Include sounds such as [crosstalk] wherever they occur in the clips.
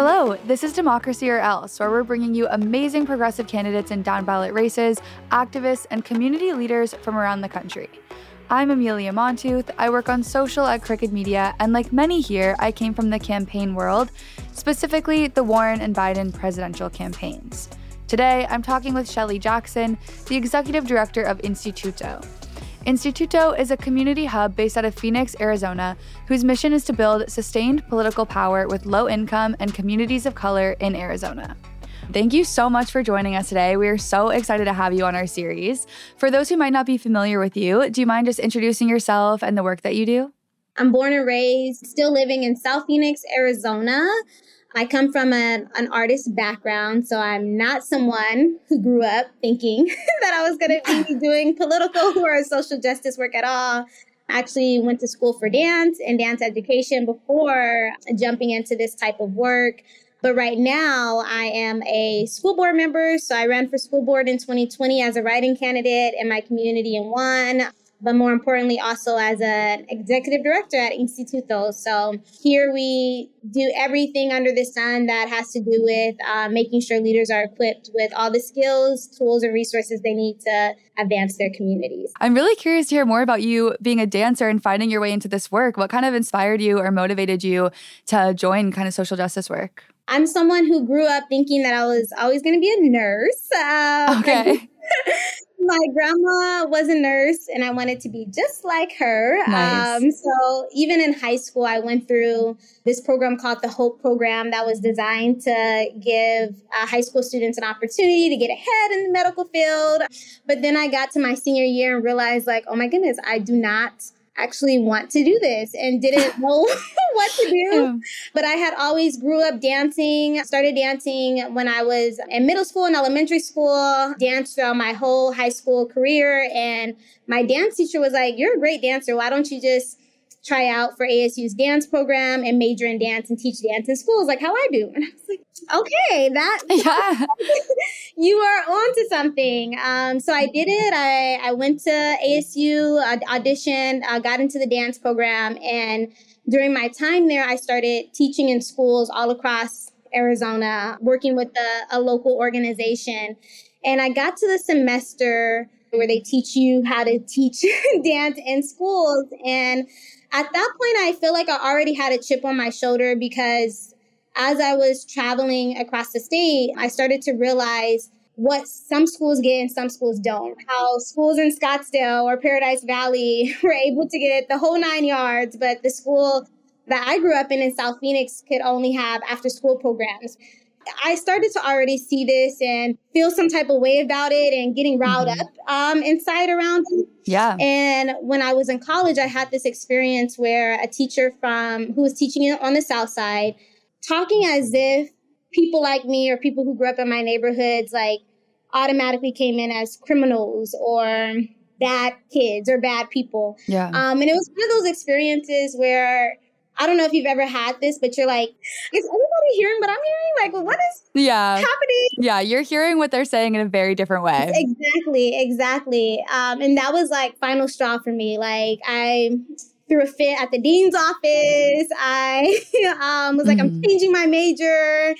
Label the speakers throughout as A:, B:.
A: Hello, this is Democracy or Else, where we're bringing you amazing progressive candidates in down ballot races, activists, and community leaders from around the country. I'm Amelia Montooth. I work on social at Crooked Media, and like many here, I came from the campaign world, specifically the Warren and Biden presidential campaigns. Today, I'm talking with Shelly Jackson, the executive director of Instituto. Instituto is a community hub based out of Phoenix, Arizona, whose mission is to build sustained political power with low income and communities of color in Arizona. Thank you so much for joining us today. We are so excited to have you on our series. For those who might not be familiar with you, do you mind just introducing yourself and the work that you do?
B: I'm born and raised, still living in South Phoenix, Arizona. I come from an, an artist background, so I'm not someone who grew up thinking [laughs] that I was going to be [laughs] doing political [laughs] or social justice work at all. I actually went to school for dance and dance education before jumping into this type of work. But right now, I am a school board member. So I ran for school board in 2020 as a write-in candidate in my community and won. But more importantly, also as an executive director at Instituto. So here we do everything under the sun that has to do with uh, making sure leaders are equipped with all the skills, tools, and resources they need to advance their communities.
A: I'm really curious to hear more about you being a dancer and finding your way into this work. What kind of inspired you or motivated you to join kind of social justice work?
B: I'm someone who grew up thinking that I was always going to be a nurse.
A: Um, okay. [laughs]
B: my grandma was a nurse and I wanted to be just like her.
A: Nice.
B: Um, so even in high school, I went through this program called the Hope Program that was designed to give uh, high school students an opportunity to get ahead in the medical field. But then I got to my senior year and realized, like, oh my goodness, I do not actually want to do this and didn't [laughs] know [laughs] what to do. But I had always grew up dancing, started dancing when I was in middle school and elementary school, danced throughout my whole high school career. And my dance teacher was like, You're a great dancer. Why don't you just try out for ASU's dance program and major in dance and teach dance in schools like how I do. And I was like, okay, that [laughs]
A: yeah. [laughs]
B: you are on to something. Um, so I did it. I, I went to ASU, auditioned, uh, got into the dance program. And during my time there, I started teaching in schools all across Arizona, working with a, a local organization. And I got to the semester where they teach you how to teach [laughs] dance in schools. And at that point, I feel like I already had a chip on my shoulder because as I was traveling across the state, I started to realize what some schools get and some schools don't. How schools in Scottsdale or Paradise Valley [laughs] were able to get the whole nine yards, but the school that I grew up in in South Phoenix could only have after school programs. I started to already see this and feel some type of way about it and getting riled mm-hmm. up um, inside around it.
A: Yeah.
B: And when I was in college, I had this experience where a teacher from who was teaching on the South Side, talking as if people like me or people who grew up in my neighborhoods like automatically came in as criminals or bad kids or bad people.
A: Yeah.
B: Um, and it was one of those experiences where I don't know if you've ever had this, but you're like, is everybody hearing what I'm hearing? Like, what is
A: yeah.
B: happening?
A: Yeah, you're hearing what they're saying in a very different way.
B: Exactly, exactly. Um, and that was like final straw for me. Like I threw a fit at the dean's office. I [laughs] um, was like, mm-hmm. I'm changing my major.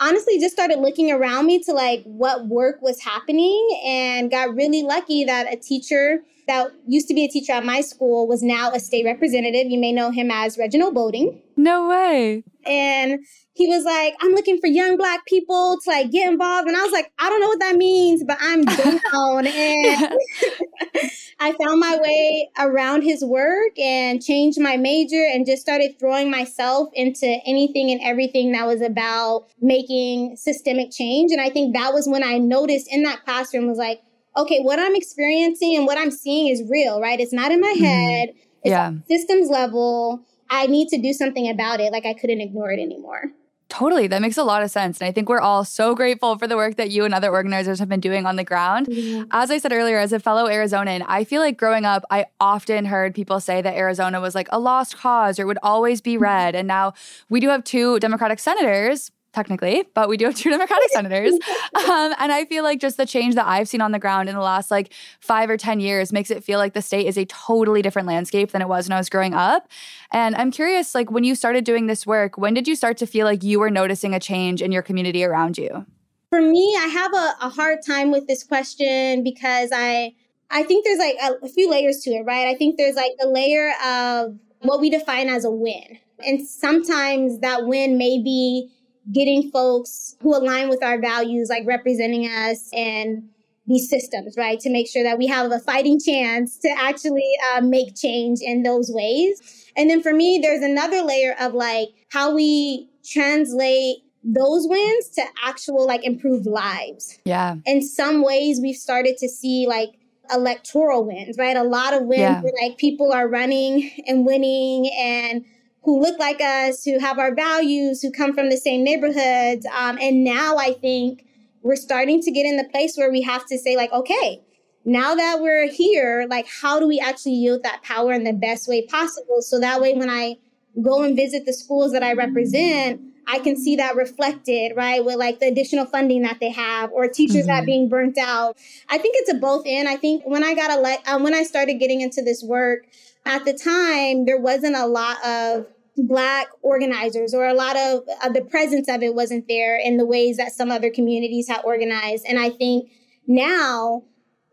B: Honestly, just started looking around me to like what work was happening and got really lucky that a teacher that used to be a teacher at my school was now a state representative. You may know him as Reginald Bolding.
A: No way.
B: And he was like, I'm looking for young black people to like get involved. And I was like, I don't know what that means, but I'm [laughs] down. and [laughs] I found my way around his work and changed my major and just started throwing myself into anything and everything that was about making systemic change. And I think that was when I noticed in that classroom was like, okay, what I'm experiencing and what I'm seeing is real, right? It's not in my mm-hmm. head. It's
A: yeah.
B: systems level. I need to do something about it. Like I couldn't ignore it anymore.
A: Totally. That makes a lot of sense. And I think we're all so grateful for the work that you and other organizers have been doing on the ground. Mm-hmm. As I said earlier, as a fellow Arizonan, I feel like growing up, I often heard people say that Arizona was like a lost cause or would always be mm-hmm. red. And now we do have two Democratic senators technically, but we do have two Democratic [laughs] senators. Um, and I feel like just the change that I've seen on the ground in the last like five or 10 years makes it feel like the state is a totally different landscape than it was when I was growing up. And I'm curious, like when you started doing this work, when did you start to feel like you were noticing a change in your community around you?
B: For me, I have a, a hard time with this question because I I think there's like a, a few layers to it, right? I think there's like the layer of what we define as a win. And sometimes that win may be getting folks who align with our values, like representing us and these systems, right? To make sure that we have a fighting chance to actually uh, make change in those ways. And then for me, there's another layer of like how we translate those wins to actual like improved lives.
A: Yeah.
B: In some ways, we've started to see like electoral wins, right? A lot of wins yeah. where like people are running and winning and who look like us, who have our values, who come from the same neighborhoods. Um, and now I think we're starting to get in the place where we have to say, like, okay, now that we're here, like, how do we actually yield that power in the best way possible? So that way, when I go and visit the schools that I represent, I can see that reflected, right? With like the additional funding that they have or teachers mm-hmm. that being burnt out. I think it's a both in. I think when I got a le- um, when I started getting into this work at the time, there wasn't a lot of black organizers or a lot of uh, the presence of it wasn't there in the ways that some other communities had organized. And I think now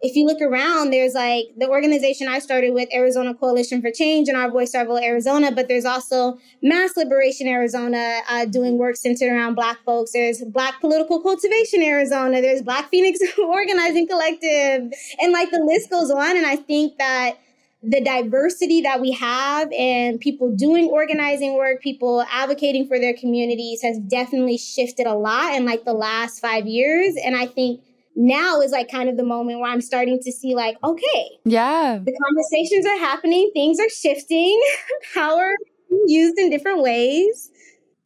B: if you look around, there's like the organization I started with, Arizona Coalition for Change, and our voice Starville Arizona, but there's also Mass Liberation Arizona uh, doing work centered around Black folks. There's Black Political Cultivation Arizona. There's Black Phoenix [laughs] Organizing Collective, and like the list goes on. And I think that the diversity that we have and people doing organizing work, people advocating for their communities has definitely shifted a lot in like the last five years. And I think now is like kind of the moment where I'm starting to see like, okay,
A: yeah,
B: the conversations are happening, things are shifting, [laughs] power used in different ways.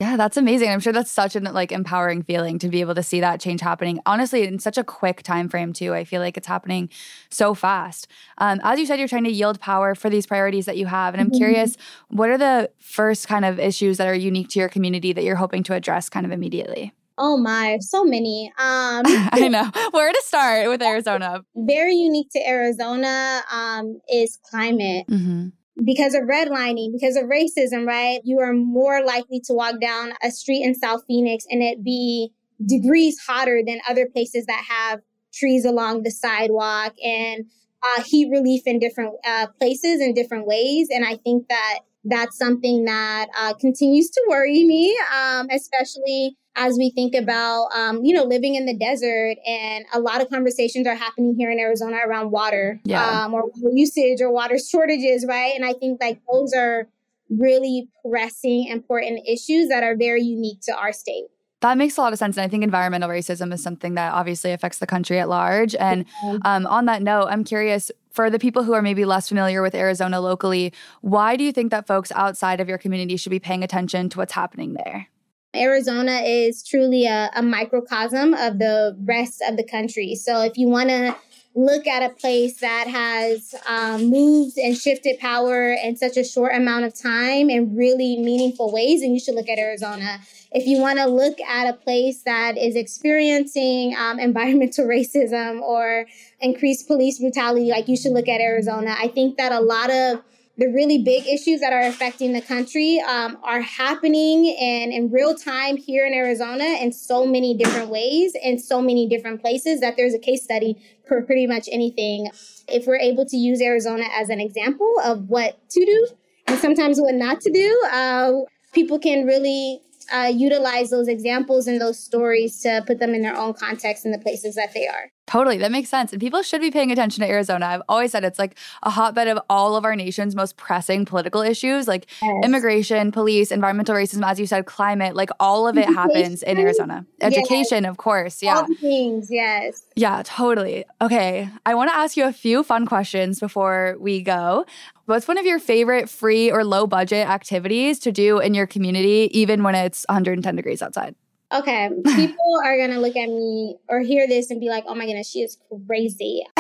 A: Yeah, that's amazing. I'm sure that's such an like empowering feeling to be able to see that change happening. Honestly, in such a quick time frame too. I feel like it's happening so fast. Um, as you said, you're trying to yield power for these priorities that you have, and I'm mm-hmm. curious, what are the first kind of issues that are unique to your community that you're hoping to address kind of immediately?
B: Oh my, so many. Um, [laughs]
A: I know. Where to start with Arizona? [laughs]
B: Very unique to Arizona um, is climate. Mm-hmm. Because of redlining, because of racism, right? You are more likely to walk down a street in South Phoenix and it be degrees hotter than other places that have trees along the sidewalk and uh, heat relief in different uh, places in different ways. And I think that that's something that uh, continues to worry me, um, especially as we think about, um, you know, living in the desert. And a lot of conversations are happening here in Arizona around water
A: yeah. um,
B: or water usage or water shortages, right? And I think like those are really pressing, important issues that are very unique to our state.
A: That makes a lot of sense. And I think environmental racism is something that obviously affects the country at large. And um, on that note, I'm curious for the people who are maybe less familiar with Arizona locally, why do you think that folks outside of your community should be paying attention to what's happening there?
B: Arizona is truly a, a microcosm of the rest of the country. So if you want to look at a place that has um, moved and shifted power in such a short amount of time in really meaningful ways, and you should look at Arizona. If you want to look at a place that is experiencing um, [laughs] environmental racism or increased police brutality, like you should look at Arizona. I think that a lot of the really big issues that are affecting the country um, are happening and in real time here in Arizona in so many different ways in so many different places that there's a case study for pretty much anything. If we're able to use Arizona as an example of what to do and sometimes what not to do, uh, people can really uh, utilize those examples and those stories to put them in their own context in the places that they are.
A: Totally. That makes sense. And people should be paying attention to Arizona. I've always said it's like a hotbed of all of our nation's most pressing political issues, like yes. immigration, police, environmental racism, as you said, climate, like all of it Education. happens in Arizona. Education, yes. of course. Yeah.
B: All things, yes.
A: Yeah, totally. Okay. I want to ask you a few fun questions before we go. What's one of your favorite free or low budget activities to do in your community, even when it's 110 degrees outside?
B: Okay, people [laughs] are gonna look at me or hear this and be like, "Oh my goodness, she is crazy." [laughs]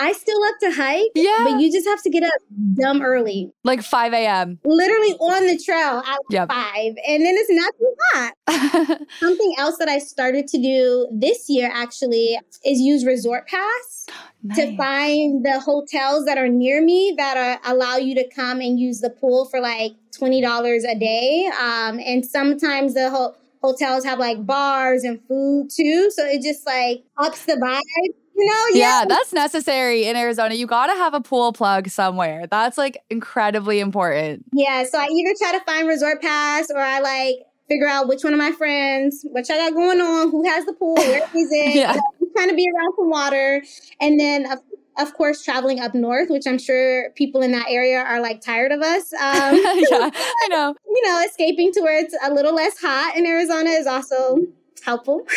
B: I still love to hike,
A: yeah,
B: but you just have to get up dumb early,
A: like five a.m.
B: Literally on the trail at
A: Yep.
B: five, and then it's not too hot. [laughs] Something else that I started to do this year actually is use Resort Pass [gasps] to find the hotels that are near me that are, allow you to come and use the pool for like twenty dollars a day. Um, and sometimes the ho- hotels have like bars and food too, so it just like ups the vibe. You know?
A: Yeah, that's necessary in Arizona. You got to have a pool plug somewhere. That's like incredibly important.
B: Yeah, so I either try to find Resort Pass or I like figure out which one of my friends, what I got going on, who has the pool, where is it. [laughs]
A: Yeah.
B: Know, I'm trying to be around some water. And then, of, of course, traveling up north, which I'm sure people in that area are like tired of us. [laughs] Um,
A: yeah, [laughs] I know.
B: you know, escaping to where it's a little less hot in Arizona is also helpful. [laughs]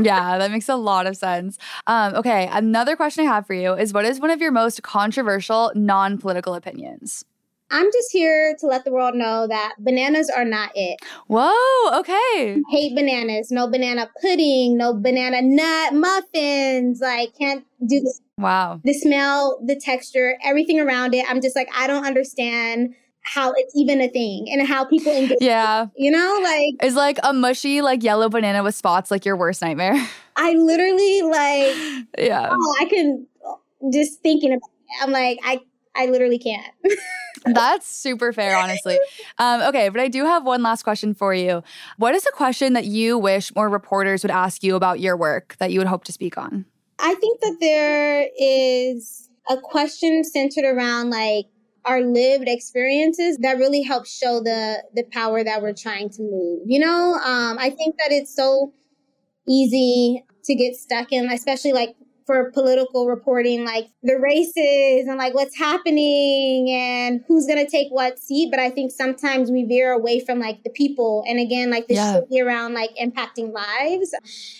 A: Yeah, that makes a lot of sense. Um, okay, another question I have for you is what is one of your most controversial non political opinions?
B: I'm just here to let the world know that bananas are not it.
A: Whoa, okay.
B: hate bananas. No banana pudding, no banana nut muffins. Like, can't do the,
A: Wow.
B: the smell, the texture, everything around it. I'm just like, I don't understand how it's even a thing and how people engage.
A: Yeah.
B: You know, like,
A: it's like a mushy, like yellow banana with spots like your worst nightmare? [laughs]
B: I literally, like,
A: yeah.
B: oh, I can just thinking about it. I'm like, I, I literally can't. [laughs]
A: That's super fair, honestly. Um, okay, but I do have one last question for you. What is a question that you wish more reporters would ask you about your work that you would hope to speak on?
B: I think that there is a question centered around like our lived experiences that really help show the the power that we're trying to move. You know, um, I think that it's so easy to get stuck in, especially like for political reporting, like the races and like what's happening and who's gonna take what seat. But I think sometimes we veer away from like the people and again like the
A: Yeah.
B: shit around like impacting lives.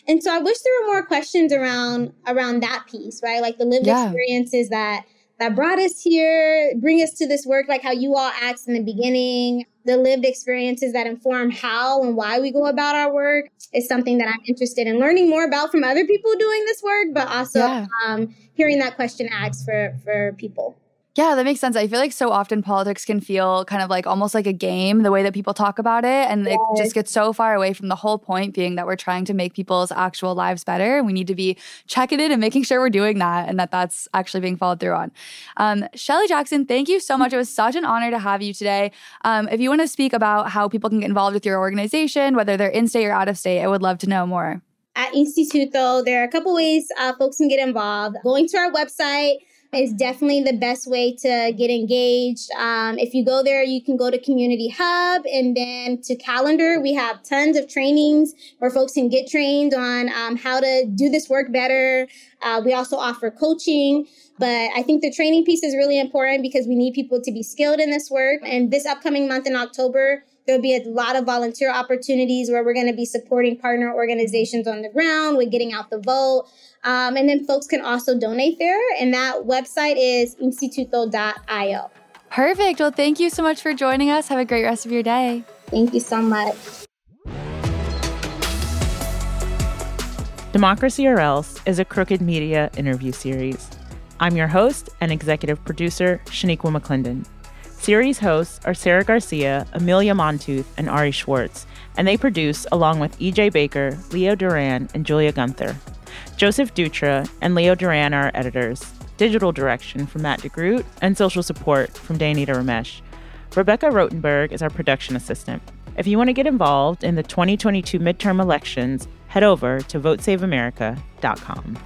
B: And so I wish there were more questions around around that piece, right? Like the lived
A: Yeah.
B: experiences that that brought us here, bring us to this work, like how you all asked in the beginning. The lived experiences that inform how and why we go about our work is something that I'm interested in learning more about from other people doing this work, but also
A: Yeah.
B: um, hearing that question asked for for people.
A: Yeah, that makes sense. I feel like so often politics can feel kind of like almost like a game, the way that people talk about it. And it just gets so far away from the whole point being that we're trying to make people's actual lives better. And we need to be checking it and making sure we're doing that and that that's actually being followed through on. Um, Shelly Jackson, thank you so much. It was such an honor to have you today. Um, if you want to speak about how people can get involved with your organization, whether they're in state or out of state, I would love to know more.
B: At Instituto, there are a couple ways uh, folks can get involved. Going to our website is definitely the best way to get engaged. Um, if you go there, you can go to Community Hub and then to Calendar. We have tons of trainings where folks can get trained on um, how to do this work better. Uh, we also offer coaching. But I think the training piece is really important because we need people to be skilled in this work. And this upcoming month in October, there'll be a lot of volunteer opportunities where we're going to be supporting partner organizations on the ground with getting out the vote. Um, and then folks can also donate there. And that website is instituto.io.
A: Perfect. Well, thank you so much for joining us. Have a great rest of your day.
B: Thank you so much.
C: Democracy or Else is a crooked media interview series. I'm your host and executive producer, Shaniqua McClendon. Series hosts are Sarah Garcia, Amelia Montooth, and Ari Schwartz, and they produce along with EJ Baker, Leo Duran, and Julia Gunther. Joseph Dutra and Leo Duran are our editors. Digital direction from Matt DeGroot and social support from Dayanita Ramesh. Rebecca Rotenberg is our production assistant. If you want to get involved in the 2022 midterm elections, head over to votesaveamerica.com.